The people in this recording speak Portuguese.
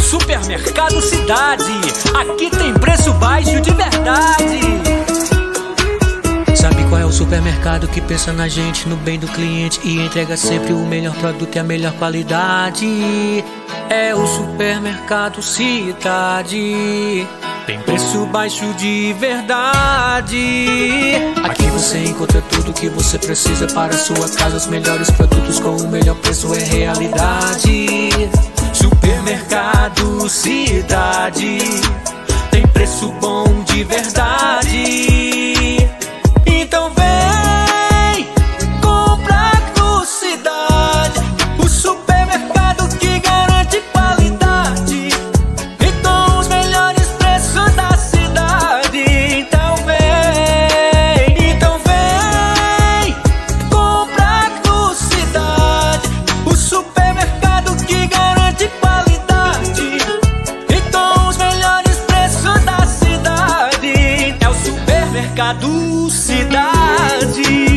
supermercado Cidade. Aqui tem preço baixo de verdade. Sabe qual é o supermercado que pensa na gente, no bem do cliente e entrega sempre o melhor produto e a melhor qualidade? É o supermercado Cidade. Tem preço baixo de verdade. Aqui você encontra tudo que você precisa para sua casa. Os melhores produtos com o melhor preço é realidade. Cidade. Tem preço bom de verdade. Cidade. É o supermercado Cidade.